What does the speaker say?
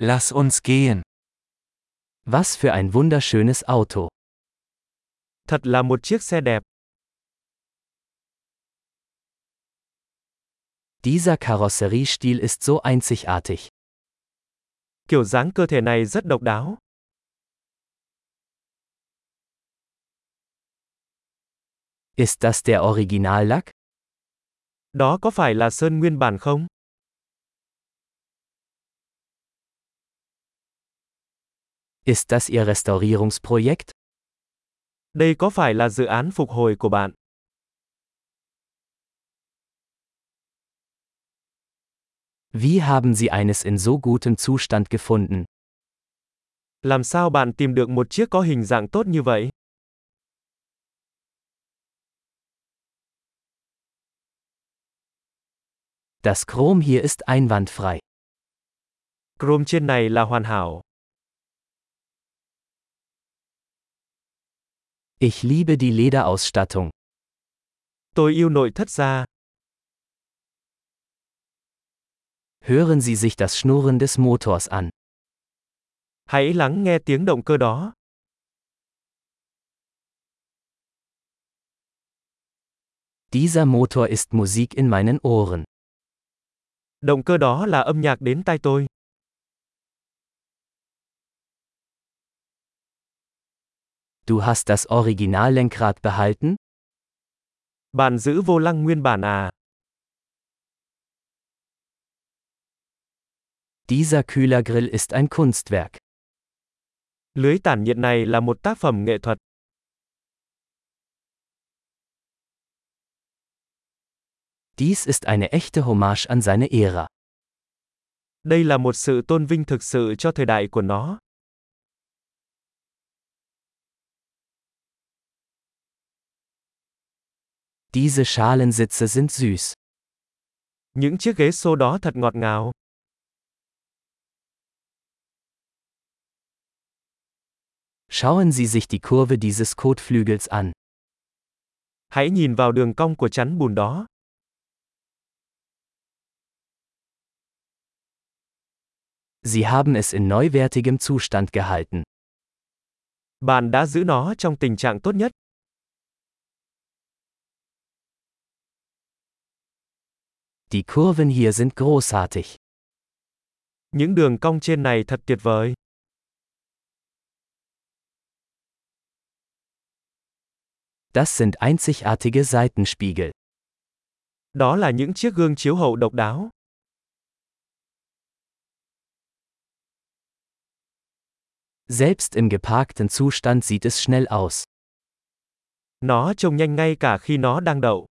Lass uns gehen. Was für ein wunderschönes Auto. Thật là một chiếc xe đẹp. Dieser Karosseriestil ist so einzigartig. Kiểu dáng cơ thể này rất độc đáo. Ist das der Originallack? Đó có phải là sơn nguyên bản không? Ist das Ihr Restaurierungsprojekt? Đây có phải là dự án phục hồi của bạn? Wie haben Sie eines in so gutem Zustand gefunden? Làm sao bạn tìm được một chiếc có hình dạng tốt như vậy? Das Chrom hier ist einwandfrei. Chrome trên này là hoàn hảo. Ich liebe die Lederausstattung. Tôi yêu nội thất da. Hören Sie sich das Schnurren des Motors an. Hãy lắng nghe tiếng động cơ đó. Dieser Motor ist Musik in meinen Ohren. Động cơ đó là âm nhạc đến tai tôi. Du hast das Originallenkrad behalten? Bạn giữ vô lăng nguyên bản à? Dieser Kühlergrill ist ein Kunstwerk. Lưới tản nhiệt này là một tác phẩm nghệ thuật. Dies ist eine echte Hommage an seine Ära. Đây là một sự tôn vinh thực sự cho thời đại của nó. Diese Schalensitze sind süß. Những chiếc ghế xô đó thật ngọt ngào. Schauen Sie sich die Kurve dieses Kotflügels an. Hãy nhìn vào đường cong của chắn bùn đó. Sie haben es in neuwertigem Zustand gehalten. Bạn đã giữ nó trong tình trạng tốt nhất. Die Kurven hier sind großartig. Những đường cong trên này thật tuyệt vời. Das sind einzigartige Seitenspiegel. Đó là những chiếc gương chiếu hậu độc đáo. Selbst im geparkten Zustand sieht es schnell aus. Nó trông nhanh ngay cả khi nó đang đậu.